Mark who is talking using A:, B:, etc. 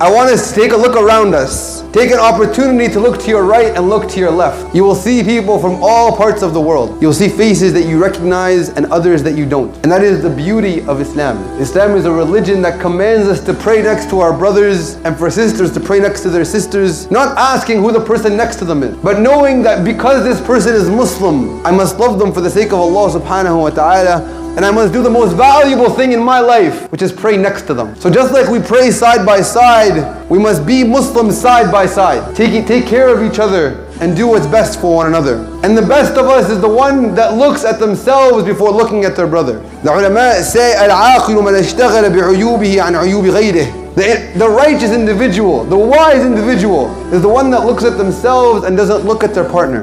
A: I want us to take a look around us. Take an opportunity to look to your right and look to your left. You will see people from all parts of the world. You'll see faces that you recognize and others that you don't. And that is the beauty of Islam. Islam is a religion that commands us to pray next to our brothers and for sisters to pray next to their sisters, not asking who the person next to them is, but knowing that because this person is Muslim, I must love them for the sake of Allah subhanahu wa ta'ala and I must do the most valuable thing in my life, which is pray next to them. So just like we pray side by side, we must be Muslims side by side. Take, take care of each other and do what's best for one another. And the best of us is the one that looks at themselves before looking at their brother. The ulama say, العاقل من اشتغل بعيوبه عن عيوب غيره. The, the righteous individual, the wise individual, is the one that looks at themselves and doesn't look at their partner.